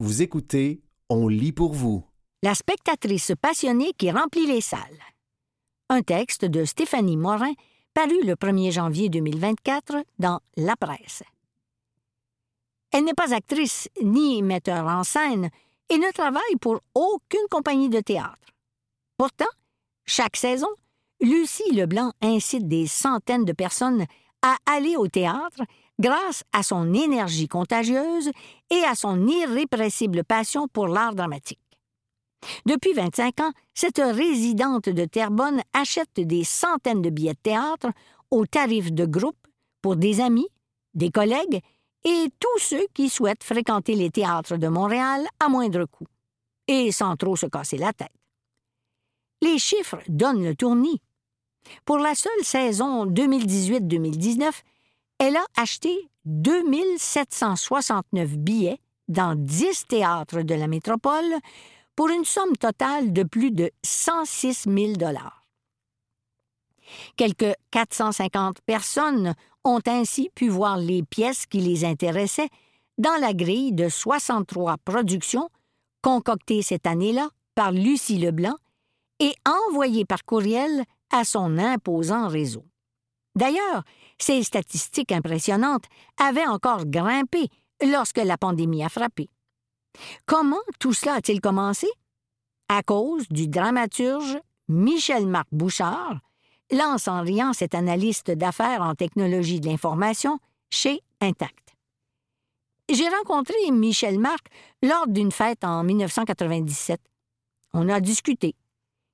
Vous écoutez On lit pour vous. La spectatrice passionnée qui remplit les salles. Un texte de Stéphanie Morin, paru le 1er janvier 2024 dans La Presse. Elle n'est pas actrice ni metteur en scène et ne travaille pour aucune compagnie de théâtre. Pourtant, chaque saison, Lucie Leblanc incite des centaines de personnes à aller au théâtre grâce à son énergie contagieuse et à son irrépressible passion pour l'art dramatique. Depuis 25 ans, cette résidente de Terrebonne achète des centaines de billets de théâtre au tarif de groupe pour des amis, des collègues et tous ceux qui souhaitent fréquenter les théâtres de Montréal à moindre coût, et sans trop se casser la tête. Les chiffres donnent le tournis. Pour la seule saison 2018-2019, elle a acheté 2769 billets dans 10 théâtres de la métropole pour une somme totale de plus de 106 000 Quelques 450 personnes ont ainsi pu voir les pièces qui les intéressaient dans la grille de 63 productions concoctées cette année-là par Lucie Leblanc et envoyées par courriel à son imposant réseau. D'ailleurs, ces statistiques impressionnantes avaient encore grimpé lorsque la pandémie a frappé. Comment tout cela a-t-il commencé? À cause du dramaturge Michel-Marc Bouchard, lance en riant cet analyste d'affaires en technologie de l'information chez Intact. J'ai rencontré Michel Marc lors d'une fête en 1997. On a discuté.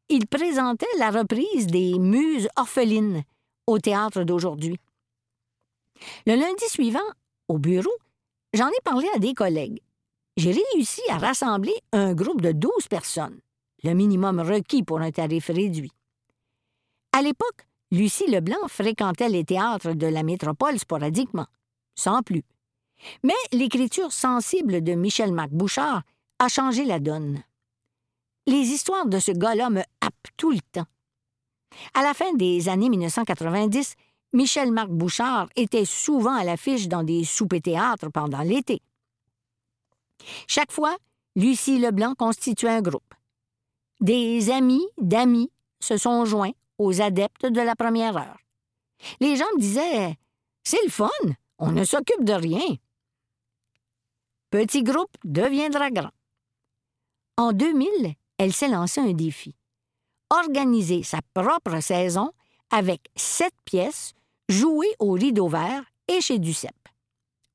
Il présentait la reprise des Muses orphelines au théâtre d'aujourd'hui. Le lundi suivant, au bureau, j'en ai parlé à des collègues. J'ai réussi à rassembler un groupe de 12 personnes, le minimum requis pour un tarif réduit. À l'époque, Lucie Leblanc fréquentait les théâtres de la métropole sporadiquement, sans plus. Mais l'écriture sensible de Michel Mac Bouchard a changé la donne. Les histoires de ce gars-là me happent tout le temps. À la fin des années 1990, Michel Marc Bouchard était souvent à l'affiche dans des soupers-théâtres pendant l'été. Chaque fois, Lucie Leblanc constituait un groupe. Des amis d'amis se sont joints aux adeptes de la première heure. Les gens me disaient C'est le fun, on ne s'occupe de rien. Petit groupe deviendra grand. En 2000, elle s'est lancée un défi organiser sa propre saison avec sept pièces jouées au rideau vert et chez Duceppe.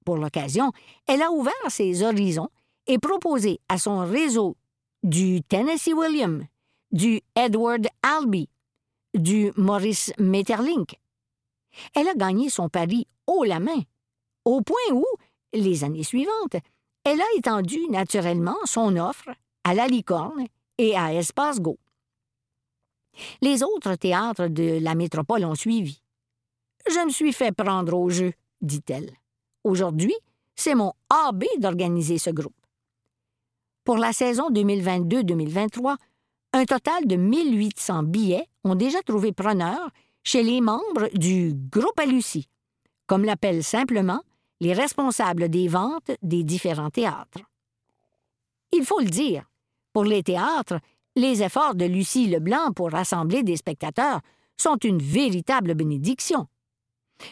Pour l'occasion, elle a ouvert ses horizons et proposé à son réseau du Tennessee William, du Edward Albee, du Maurice Metterlink. Elle a gagné son pari haut la main, au point où, les années suivantes, elle a étendu naturellement son offre à la Licorne et à Espace Go. Les autres théâtres de la métropole ont suivi. Je me suis fait prendre au jeu, dit-elle. Aujourd'hui, c'est mon AB d'organiser ce groupe. Pour la saison 2022-2023, un total de 1800 billets ont déjà trouvé preneur chez les membres du Groupe à Lucie, comme l'appellent simplement les responsables des ventes des différents théâtres. Il faut le dire, pour les théâtres, les efforts de Lucie Leblanc pour rassembler des spectateurs sont une véritable bénédiction.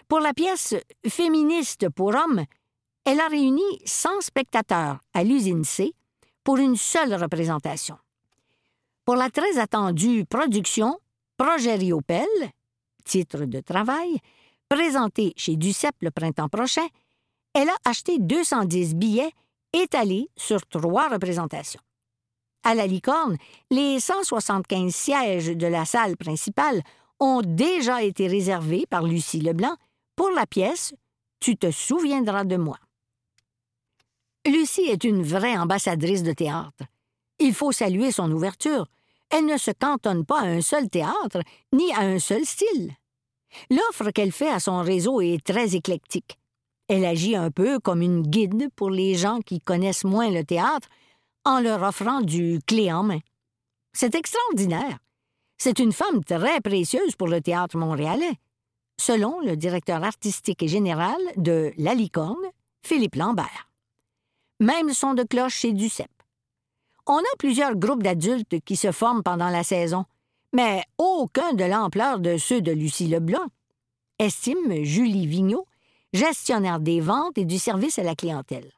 Pour la pièce Féministe pour hommes, elle a réuni 100 spectateurs à l'usine C pour une seule représentation. Pour la très attendue production Projet Riopel, titre de travail, présentée chez Duceppe le printemps prochain, elle a acheté 210 billets étalés sur trois représentations. À la licorne, les 175 sièges de la salle principale ont déjà été réservés par Lucie Leblanc pour la pièce Tu te souviendras de moi. Lucie est une vraie ambassadrice de théâtre. Il faut saluer son ouverture. Elle ne se cantonne pas à un seul théâtre, ni à un seul style. L'offre qu'elle fait à son réseau est très éclectique. Elle agit un peu comme une guide pour les gens qui connaissent moins le théâtre en leur offrant du clé en main. C'est extraordinaire. C'est une femme très précieuse pour le théâtre montréalais, selon le directeur artistique et général de La Licorne, Philippe Lambert. même son de cloche chez Duceppe. On a plusieurs groupes d'adultes qui se forment pendant la saison, mais aucun de l'ampleur de ceux de Lucie Leblanc, estime Julie Vigneault, gestionnaire des ventes et du service à la clientèle.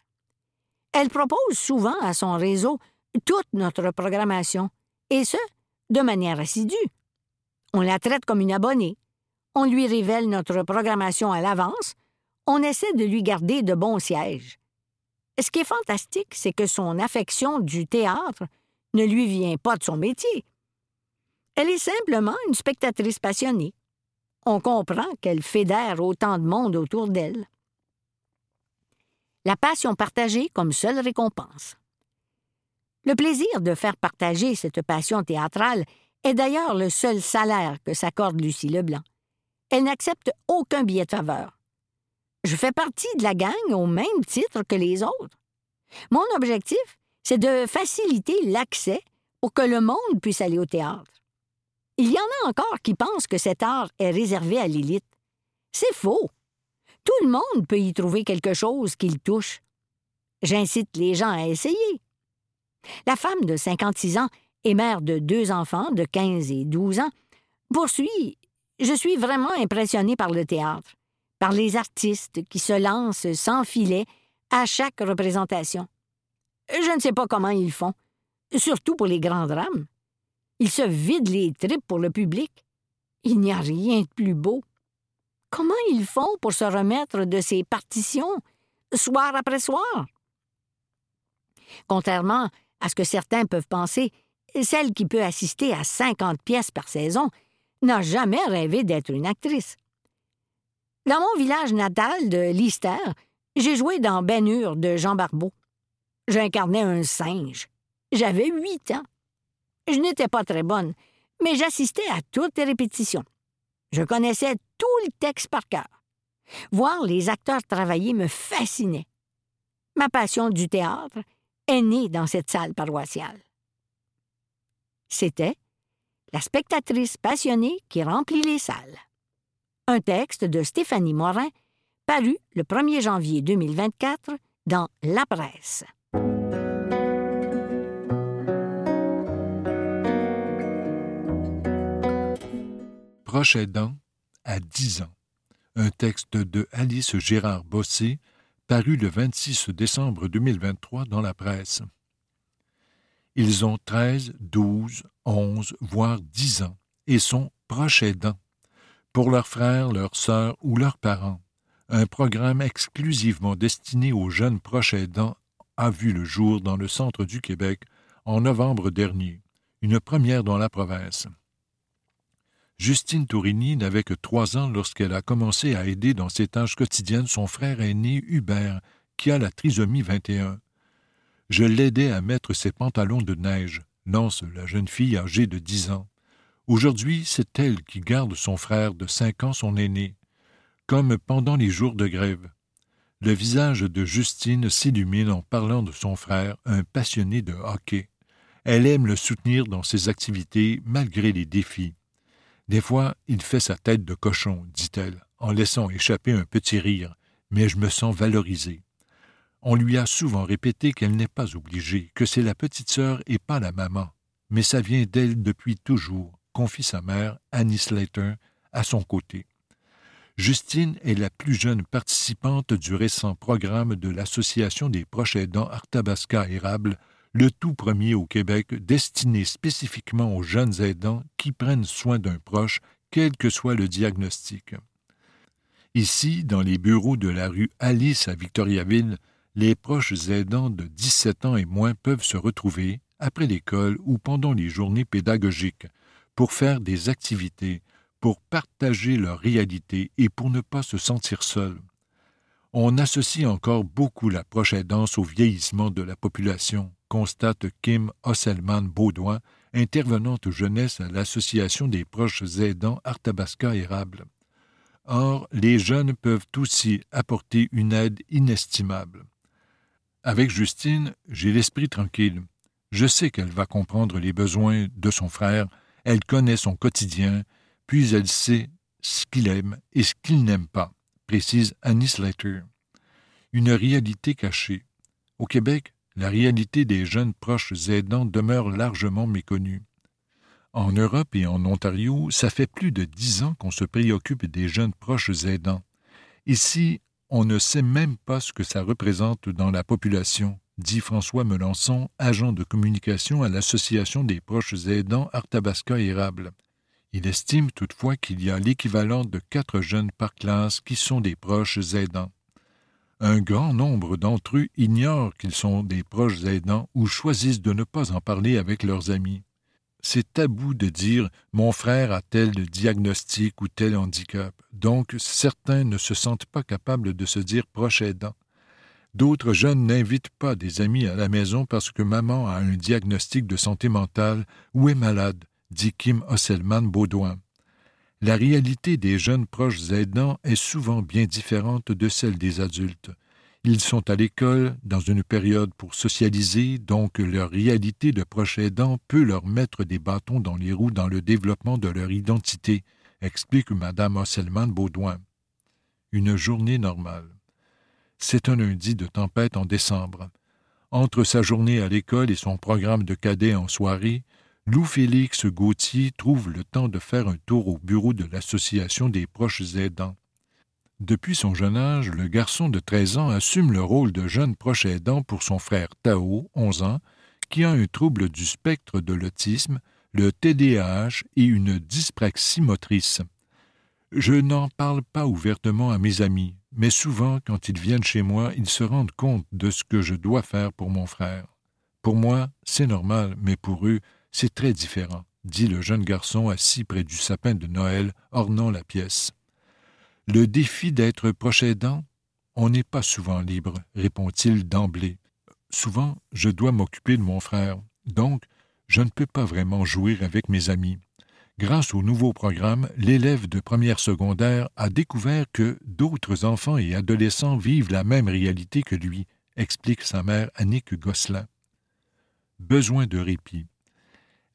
Elle propose souvent à son réseau toute notre programmation, et ce, de manière assidue. On la traite comme une abonnée. On lui révèle notre programmation à l'avance. On essaie de lui garder de bons sièges. Ce qui est fantastique, c'est que son affection du théâtre ne lui vient pas de son métier. Elle est simplement une spectatrice passionnée. On comprend qu'elle fédère autant de monde autour d'elle. La passion partagée comme seule récompense. Le plaisir de faire partager cette passion théâtrale est d'ailleurs le seul salaire que s'accorde Lucie Leblanc. Elle n'accepte aucun billet de faveur. Je fais partie de la gang au même titre que les autres. Mon objectif, c'est de faciliter l'accès pour que le monde puisse aller au théâtre. Il y en a encore qui pensent que cet art est réservé à l'élite. C'est faux. Tout le monde peut y trouver quelque chose qui le touche. J'incite les gens à essayer. La femme de 56 ans et mère de deux enfants de 15 et 12 ans poursuit Je suis vraiment impressionné par le théâtre par les artistes qui se lancent sans filet à chaque représentation. Je ne sais pas comment ils font, surtout pour les grands drames. Ils se vident les tripes pour le public. Il n'y a rien de plus beau. Comment ils font pour se remettre de ces partitions, soir après soir? Contrairement à ce que certains peuvent penser, celle qui peut assister à 50 pièces par saison n'a jamais rêvé d'être une actrice. Dans mon village natal de Lister, j'ai joué dans Ben Hur de Jean Barbeau. J'incarnais un singe. J'avais huit ans. Je n'étais pas très bonne, mais j'assistais à toutes les répétitions. Je connaissais tout le texte par cœur. Voir les acteurs travailler me fascinait. Ma passion du théâtre est née dans cette salle paroissiale. C'était la spectatrice passionnée qui remplit les salles un texte de Stéphanie Morin, paru le 1er janvier 2024 dans La Presse. Proche aidant à 10 ans. Un texte de Alice Gérard Bossé, paru le 26 décembre 2023 dans la presse. Ils ont 13, 12, 11, voire 10 ans et sont proches aidants pour leurs frères, leurs sœurs ou leurs parents. Un programme exclusivement destiné aux jeunes proches aidants a vu le jour dans le centre du Québec en novembre dernier, une première dans la province. Justine Tourini n'avait que trois ans lorsqu'elle a commencé à aider dans ses tâches quotidiennes son frère aîné Hubert, qui a la trisomie 21. Je l'aidais à mettre ses pantalons de neige, lance la jeune fille âgée de dix ans. Aujourd'hui, c'est elle qui garde son frère de cinq ans, son aîné, comme pendant les jours de grève. Le visage de Justine s'illumine en parlant de son frère, un passionné de hockey. Elle aime le soutenir dans ses activités malgré les défis. Des fois, il fait sa tête de cochon, dit-elle, en laissant échapper un petit rire, mais je me sens valorisée. On lui a souvent répété qu'elle n'est pas obligée, que c'est la petite sœur et pas la maman, mais ça vient d'elle depuis toujours confie sa mère, Annie Slater, à son côté. Justine est la plus jeune participante du récent programme de l'Association des proches aidants Arthabasca Érable, le tout premier au Québec destiné spécifiquement aux jeunes aidants qui prennent soin d'un proche, quel que soit le diagnostic. Ici, dans les bureaux de la rue Alice à Victoriaville, les proches aidants de 17 ans et moins peuvent se retrouver, après l'école ou pendant les journées pédagogiques, pour faire des activités, pour partager leur réalité et pour ne pas se sentir seul. On associe encore beaucoup la proche aidance au vieillissement de la population, constate Kim Osselman-Baudouin, intervenante jeunesse à l'Association des proches aidants Arthabasca Érable. Or, les jeunes peuvent aussi apporter une aide inestimable. Avec Justine, j'ai l'esprit tranquille. Je sais qu'elle va comprendre les besoins de son frère elle connaît son quotidien, puis elle sait ce qu'il aime et ce qu'il n'aime pas, précise Annie Slater. Une réalité cachée. Au Québec, la réalité des jeunes proches aidants demeure largement méconnue. En Europe et en Ontario, ça fait plus de dix ans qu'on se préoccupe des jeunes proches aidants. Ici, on ne sait même pas ce que ça représente dans la population, dit François Melançon, agent de communication à l'Association des proches aidants Arthabasca Érable. Il estime toutefois qu'il y a l'équivalent de quatre jeunes par classe qui sont des proches aidants. Un grand nombre d'entre eux ignorent qu'ils sont des proches aidants ou choisissent de ne pas en parler avec leurs amis. C'est tabou de dire mon frère a tel diagnostic ou tel handicap, donc certains ne se sentent pas capables de se dire proche aidant. D'autres jeunes n'invitent pas des amis à la maison parce que maman a un diagnostic de santé mentale ou est malade, dit Kim Osselman Baudouin. La réalité des jeunes proches aidants est souvent bien différente de celle des adultes. Ils sont à l'école, dans une période pour socialiser, donc leur réalité de proche aidant peut leur mettre des bâtons dans les roues dans le développement de leur identité, explique Mme Osselman Baudouin. Une journée normale. C'est un lundi de tempête en décembre. Entre sa journée à l'école et son programme de cadet en soirée, Loup-Félix Gauthier trouve le temps de faire un tour au bureau de l'Association des proches aidants. Depuis son jeune âge, le garçon de 13 ans assume le rôle de jeune proche aidant pour son frère Tao, 11 ans, qui a un trouble du spectre de l'autisme, le TDAH et une dyspraxie motrice. Je n'en parle pas ouvertement à mes amis, mais souvent, quand ils viennent chez moi, ils se rendent compte de ce que je dois faire pour mon frère. Pour moi, c'est normal, mais pour eux, c'est très différent, dit le jeune garçon assis près du sapin de Noël ornant la pièce. Le défi d'être proche aidant On n'est pas souvent libre, répond-il d'emblée. Souvent, je dois m'occuper de mon frère, donc je ne peux pas vraiment jouer avec mes amis. Grâce au nouveau programme, l'élève de première secondaire a découvert que d'autres enfants et adolescents vivent la même réalité que lui, explique sa mère Annick Gosselin. Besoin de répit.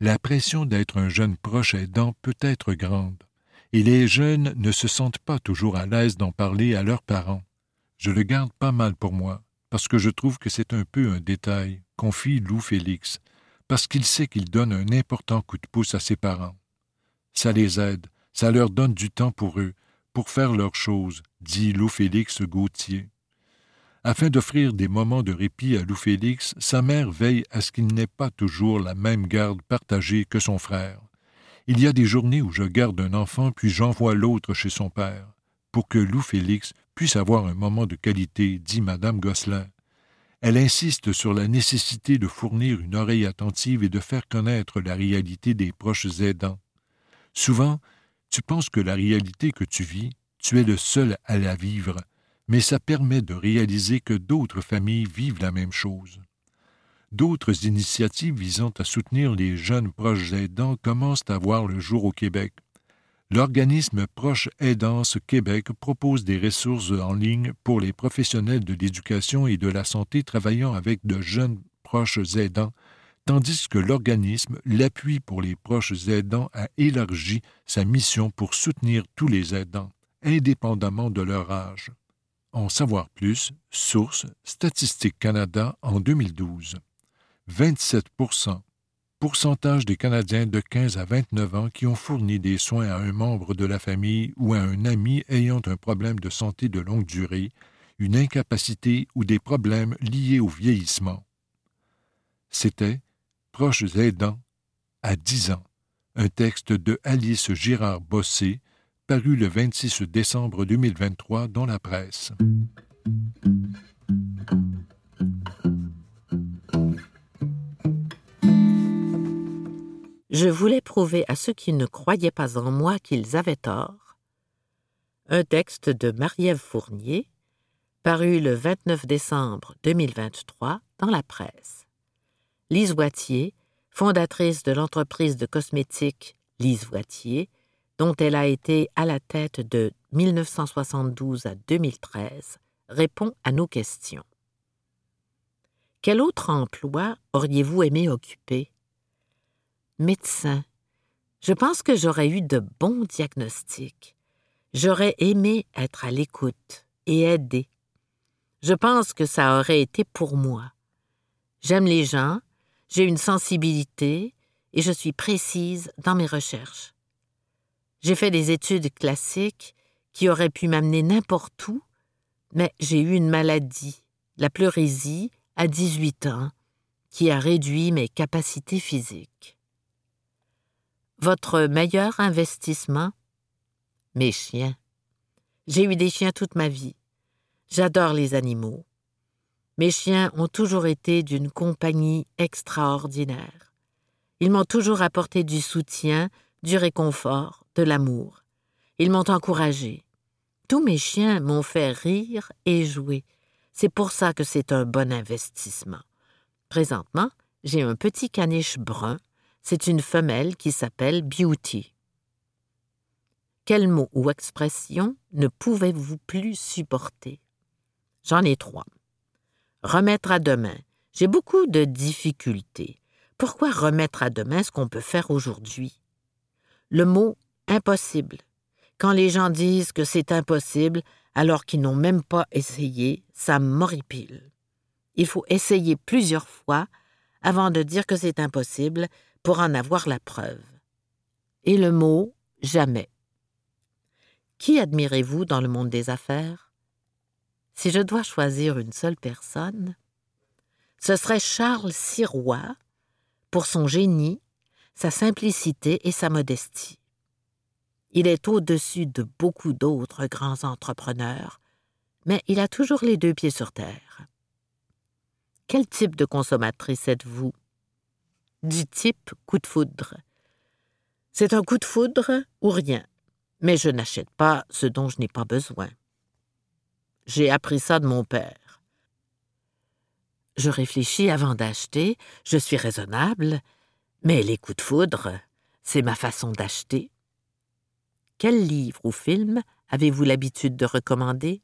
La pression d'être un jeune proche aidant peut être grande, et les jeunes ne se sentent pas toujours à l'aise d'en parler à leurs parents. Je le garde pas mal pour moi, parce que je trouve que c'est un peu un détail, confie Lou Félix, parce qu'il sait qu'il donne un important coup de pouce à ses parents. Ça les aide, ça leur donne du temps pour eux, pour faire leurs choses, dit Lou Félix Gauthier. Afin d'offrir des moments de répit à Lou Félix, sa mère veille à ce qu'il n'ait pas toujours la même garde partagée que son frère. Il y a des journées où je garde un enfant puis j'envoie l'autre chez son père, pour que Lou Félix puisse avoir un moment de qualité, dit Madame Gosselin. Elle insiste sur la nécessité de fournir une oreille attentive et de faire connaître la réalité des proches aidants. Souvent, tu penses que la réalité que tu vis, tu es le seul à la vivre, mais ça permet de réaliser que d'autres familles vivent la même chose. D'autres initiatives visant à soutenir les jeunes proches aidants commencent à voir le jour au Québec. L'organisme Proche Aidance Québec propose des ressources en ligne pour les professionnels de l'éducation et de la santé travaillant avec de jeunes proches aidants, tandis que l'organisme L'Appui pour les proches aidants a élargi sa mission pour soutenir tous les aidants, indépendamment de leur âge. En savoir plus, source Statistique Canada en 2012. 27 pourcentage des Canadiens de 15 à 29 ans qui ont fourni des soins à un membre de la famille ou à un ami ayant un problème de santé de longue durée, une incapacité ou des problèmes liés au vieillissement. C'était Proches aidants à 10 ans, un texte de Alice Girard Bossé, paru le 26 décembre 2023 dans la presse. Je voulais prouver à ceux qui ne croyaient pas en moi qu'ils avaient tort. Un texte de Marie-Ève Fournier, paru le 29 décembre 2023 dans la presse. Lise Voitier, fondatrice de l'entreprise de cosmétiques Lise Voitier, dont elle a été à la tête de 1972 à 2013, répond à nos questions. Quel autre emploi auriez-vous aimé occuper? Médecin. Je pense que j'aurais eu de bons diagnostics. J'aurais aimé être à l'écoute et aider. Je pense que ça aurait été pour moi. J'aime les gens, j'ai une sensibilité et je suis précise dans mes recherches. J'ai fait des études classiques qui auraient pu m'amener n'importe où, mais j'ai eu une maladie, la pleurésie, à 18 ans, qui a réduit mes capacités physiques. Votre meilleur investissement? Mes chiens. J'ai eu des chiens toute ma vie. J'adore les animaux. Mes chiens ont toujours été d'une compagnie extraordinaire. Ils m'ont toujours apporté du soutien, du réconfort, de l'amour. Ils m'ont encouragé. Tous mes chiens m'ont fait rire et jouer. C'est pour ça que c'est un bon investissement. Présentement, j'ai un petit caniche brun. C'est une femelle qui s'appelle Beauty. Quel mot ou expression ne pouvez-vous plus supporter? J'en ai trois. Remettre à demain. J'ai beaucoup de difficultés. Pourquoi remettre à demain ce qu'on peut faire aujourd'hui? Le mot impossible. Quand les gens disent que c'est impossible alors qu'ils n'ont même pas essayé, ça m'horripile. Il faut essayer plusieurs fois avant de dire que c'est impossible pour en avoir la preuve. Et le mot jamais. Qui admirez-vous dans le monde des affaires? Si je dois choisir une seule personne, ce serait Charles Sirois pour son génie, sa simplicité et sa modestie. Il est au-dessus de beaucoup d'autres grands entrepreneurs, mais il a toujours les deux pieds sur terre. Quel type de consommatrice êtes-vous? Du type coup de foudre. C'est un coup de foudre ou rien, mais je n'achète pas ce dont je n'ai pas besoin. J'ai appris ça de mon père. Je réfléchis avant d'acheter, je suis raisonnable, mais les coups de foudre, c'est ma façon d'acheter. Quel livre ou film avez-vous l'habitude de recommander?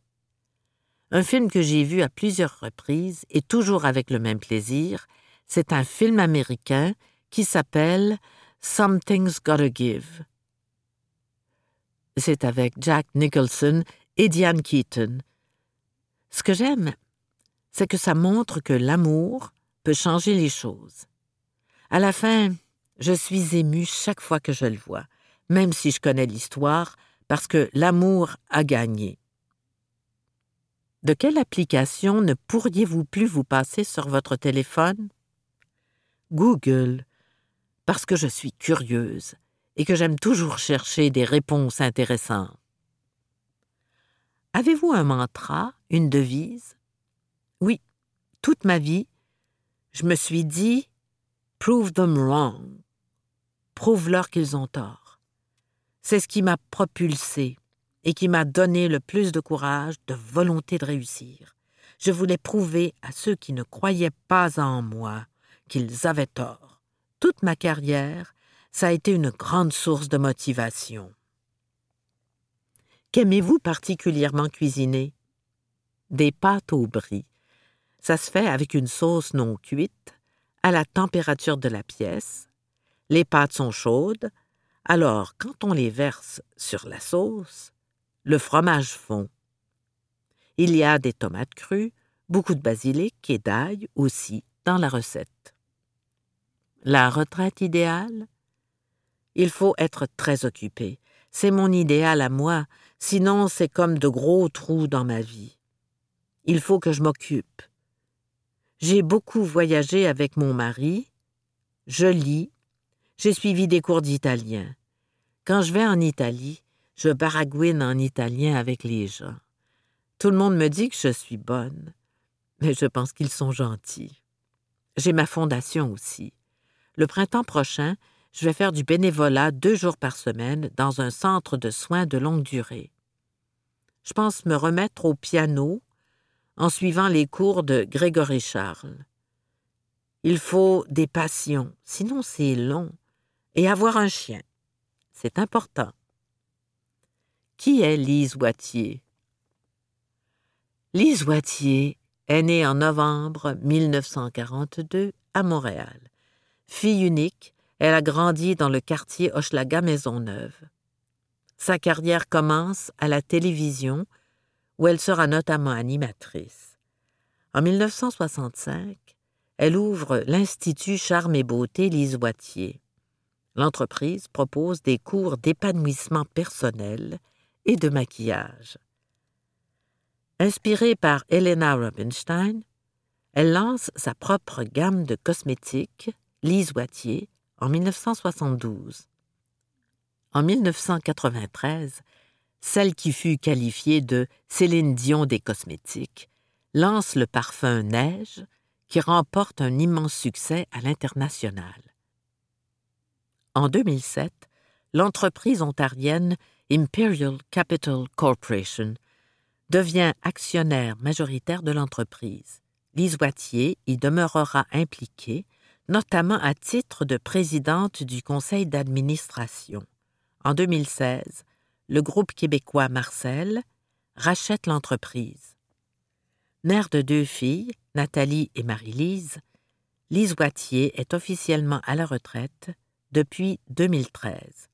Un film que j'ai vu à plusieurs reprises et toujours avec le même plaisir, c'est un film américain qui s'appelle Something's Gotta Give. C'est avec Jack Nicholson et Diane Keaton. Ce que j'aime, c'est que ça montre que l'amour peut changer les choses. À la fin, je suis émue chaque fois que je le vois même si je connais l'histoire, parce que l'amour a gagné. De quelle application ne pourriez-vous plus vous passer sur votre téléphone? Google, parce que je suis curieuse et que j'aime toujours chercher des réponses intéressantes. Avez-vous un mantra, une devise? Oui, toute ma vie, je me suis dit Prove them wrong. Prouve-leur qu'ils ont tort. C'est ce qui m'a propulsé et qui m'a donné le plus de courage, de volonté de réussir. Je voulais prouver à ceux qui ne croyaient pas en moi qu'ils avaient tort. Toute ma carrière, ça a été une grande source de motivation. Qu'aimez-vous particulièrement cuisiner? Des pâtes au brie. Ça se fait avec une sauce non cuite, à la température de la pièce. Les pâtes sont chaudes, alors, quand on les verse sur la sauce, le fromage fond. Il y a des tomates crues, beaucoup de basilic et d'ail aussi dans la recette. La retraite idéale? Il faut être très occupé. C'est mon idéal à moi, sinon c'est comme de gros trous dans ma vie. Il faut que je m'occupe. J'ai beaucoup voyagé avec mon mari. Je lis, j'ai suivi des cours d'italien. Quand je vais en Italie, je baragouine en italien avec les gens. Tout le monde me dit que je suis bonne, mais je pense qu'ils sont gentils. J'ai ma fondation aussi. Le printemps prochain, je vais faire du bénévolat deux jours par semaine dans un centre de soins de longue durée. Je pense me remettre au piano en suivant les cours de Grégory Charles. Il faut des passions, sinon c'est long et avoir un chien. C'est important. Qui est Lise Wattier? Lise Wattier est née en novembre 1942 à Montréal. Fille unique, elle a grandi dans le quartier Hochelaga-Maisonneuve. Sa carrière commence à la télévision, où elle sera notamment animatrice. En 1965, elle ouvre l'Institut Charme et Beauté Lise Boitier. L'entreprise propose des cours d'épanouissement personnel et de maquillage. Inspirée par Elena Rubinstein, elle lance sa propre gamme de cosmétiques, Lise Boitier, en 1972. En 1993, celle qui fut qualifiée de Céline Dion des cosmétiques lance le parfum Neige qui remporte un immense succès à l'international. En 2007, l'entreprise ontarienne Imperial Capital Corporation devient actionnaire majoritaire de l'entreprise. Lise Wattier y demeurera impliquée, notamment à titre de présidente du conseil d'administration. En 2016, le groupe québécois Marcel rachète l'entreprise. Mère de deux filles, Nathalie et Marie-Lise, Lise Wattier est officiellement à la retraite depuis 2013.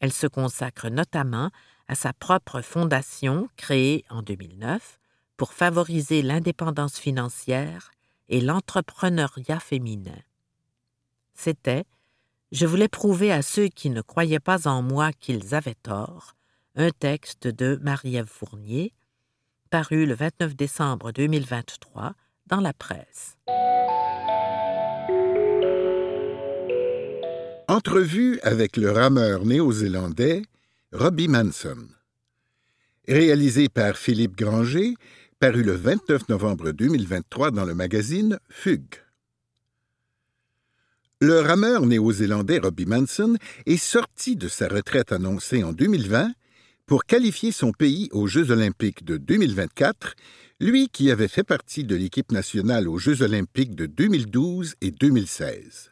Elle se consacre notamment à sa propre fondation créée en 2009 pour favoriser l'indépendance financière et l'entrepreneuriat féminin. C'était Je voulais prouver à ceux qui ne croyaient pas en moi qu'ils avaient tort, un texte de Marie-Ève Fournier, paru le 29 décembre 2023 dans la presse. Entrevue avec le rameur néo-zélandais Robbie Manson. Réalisé par Philippe Granger, paru le 29 novembre 2023 dans le magazine Fugue. Le rameur néo-zélandais Robbie Manson est sorti de sa retraite annoncée en 2020 pour qualifier son pays aux Jeux olympiques de 2024, lui qui avait fait partie de l'équipe nationale aux Jeux olympiques de 2012 et 2016.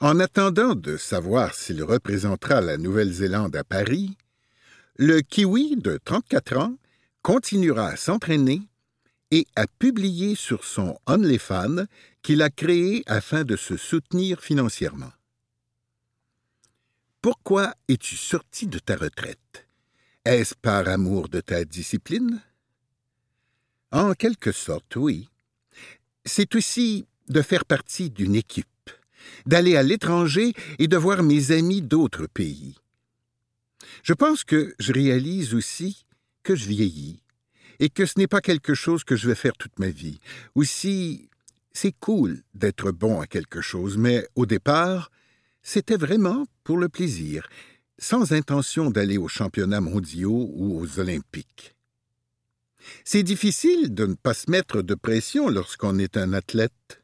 En attendant de savoir s'il représentera la Nouvelle-Zélande à Paris, le Kiwi de 34 ans continuera à s'entraîner et à publier sur son OnlyFans qu'il a créé afin de se soutenir financièrement. Pourquoi es-tu sorti de ta retraite? Est-ce par amour de ta discipline? En quelque sorte, oui. C'est aussi de faire partie d'une équipe d'aller à l'étranger et de voir mes amis d'autres pays. Je pense que je réalise aussi que je vieillis et que ce n'est pas quelque chose que je vais faire toute ma vie. Aussi, c'est cool d'être bon à quelque chose, mais au départ, c'était vraiment pour le plaisir, sans intention d'aller aux championnats mondiaux ou aux Olympiques. C'est difficile de ne pas se mettre de pression lorsqu'on est un athlète.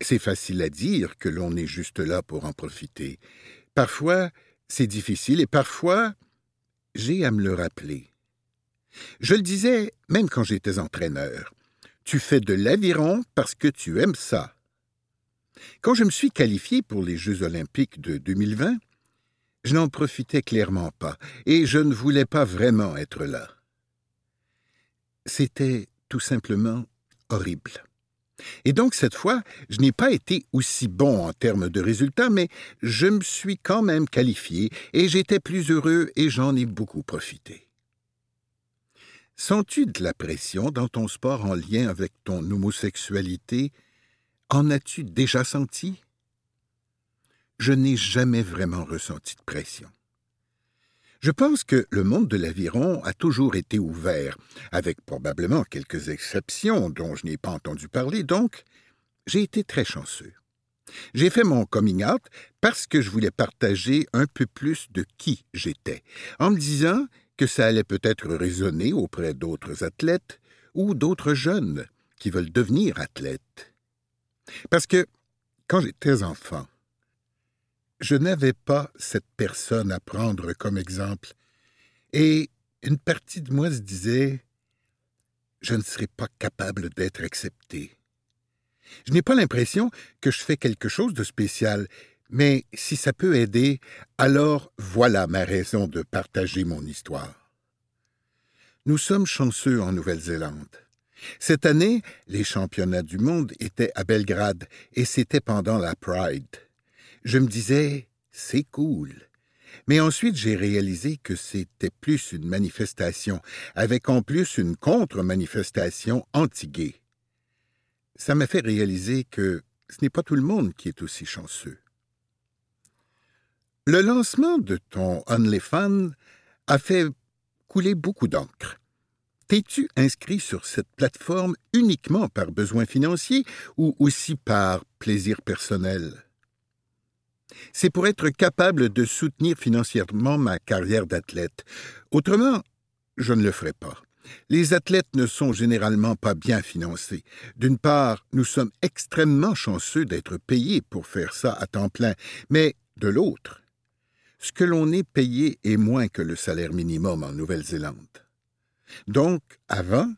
C'est facile à dire que l'on est juste là pour en profiter. Parfois, c'est difficile et parfois, j'ai à me le rappeler. Je le disais même quand j'étais entraîneur. Tu fais de l'aviron parce que tu aimes ça. Quand je me suis qualifié pour les Jeux olympiques de 2020, je n'en profitais clairement pas, et je ne voulais pas vraiment être là. C'était tout simplement horrible. Et donc cette fois, je n'ai pas été aussi bon en termes de résultats, mais je me suis quand même qualifié et j'étais plus heureux et j'en ai beaucoup profité. Sens-tu de la pression dans ton sport en lien avec ton homosexualité? En as-tu déjà senti? Je n'ai jamais vraiment ressenti de pression. Je pense que le monde de l'aviron a toujours été ouvert, avec probablement quelques exceptions dont je n'ai pas entendu parler, donc j'ai été très chanceux. J'ai fait mon coming out parce que je voulais partager un peu plus de qui j'étais, en me disant que ça allait peut-être résonner auprès d'autres athlètes ou d'autres jeunes qui veulent devenir athlètes. Parce que, quand j'étais enfant, je n'avais pas cette personne à prendre comme exemple, et une partie de moi se disait Je ne serai pas capable d'être accepté. Je n'ai pas l'impression que je fais quelque chose de spécial, mais si ça peut aider, alors voilà ma raison de partager mon histoire. Nous sommes chanceux en Nouvelle-Zélande. Cette année, les championnats du monde étaient à Belgrade et c'était pendant la Pride je me disais c'est cool. Mais ensuite j'ai réalisé que c'était plus une manifestation, avec en plus une contre-manifestation anti-gay. ça m'a fait réaliser que ce n'est pas tout le monde qui est aussi chanceux. Le lancement de ton OnlyFans a fait couler beaucoup d'encre. T'es-tu inscrit sur cette plateforme uniquement par besoin financier ou aussi par plaisir personnel? C'est pour être capable de soutenir financièrement ma carrière d'athlète. Autrement, je ne le ferai pas. Les athlètes ne sont généralement pas bien financés. D'une part, nous sommes extrêmement chanceux d'être payés pour faire ça à temps plein, mais de l'autre, ce que l'on est payé est moins que le salaire minimum en Nouvelle-Zélande. Donc, avant,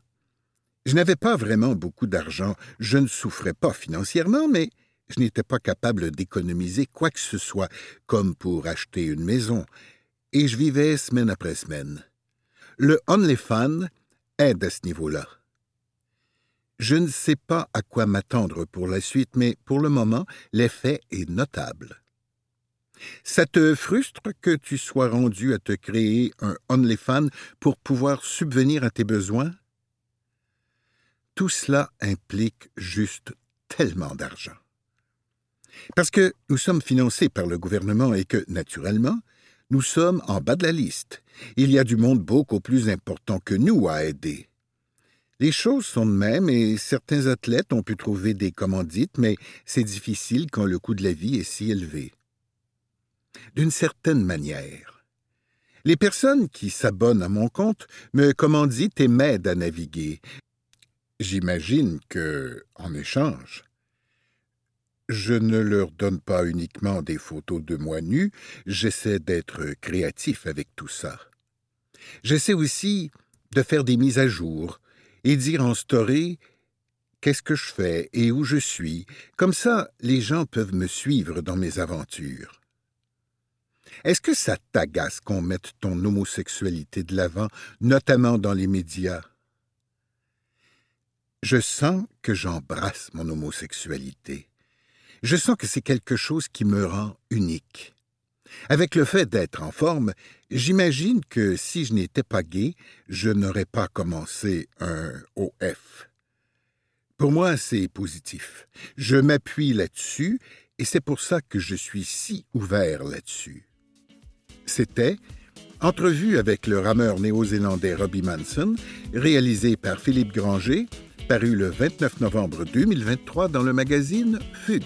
je n'avais pas vraiment beaucoup d'argent, je ne souffrais pas financièrement, mais je n'étais pas capable d'économiser quoi que ce soit, comme pour acheter une maison, et je vivais semaine après semaine. Le OnlyFans aide à ce niveau-là. Je ne sais pas à quoi m'attendre pour la suite, mais pour le moment, l'effet est notable. Ça te frustre que tu sois rendu à te créer un OnlyFans pour pouvoir subvenir à tes besoins? Tout cela implique juste tellement d'argent. Parce que nous sommes financés par le gouvernement et que, naturellement, nous sommes en bas de la liste. Il y a du monde beaucoup plus important que nous à aider. Les choses sont de même et certains athlètes ont pu trouver des commandites, mais c'est difficile quand le coût de la vie est si élevé d'une certaine manière. Les personnes qui s'abonnent à mon compte me commanditent et m'aident à naviguer. J'imagine que, en échange, je ne leur donne pas uniquement des photos de moi nu, j'essaie d'être créatif avec tout ça. J'essaie aussi de faire des mises à jour et dire en story qu'est-ce que je fais et où je suis. Comme ça, les gens peuvent me suivre dans mes aventures. Est-ce que ça t'agace qu'on mette ton homosexualité de l'avant, notamment dans les médias? Je sens que j'embrasse mon homosexualité. Je sens que c'est quelque chose qui me rend unique. Avec le fait d'être en forme, j'imagine que si je n'étais pas gay, je n'aurais pas commencé un OF. Pour moi, c'est positif. Je m'appuie là-dessus et c'est pour ça que je suis si ouvert là-dessus. C'était Entrevue avec le rameur néo-zélandais Robbie Manson, réalisé par Philippe Granger, paru le 29 novembre 2023 dans le magazine Fugue.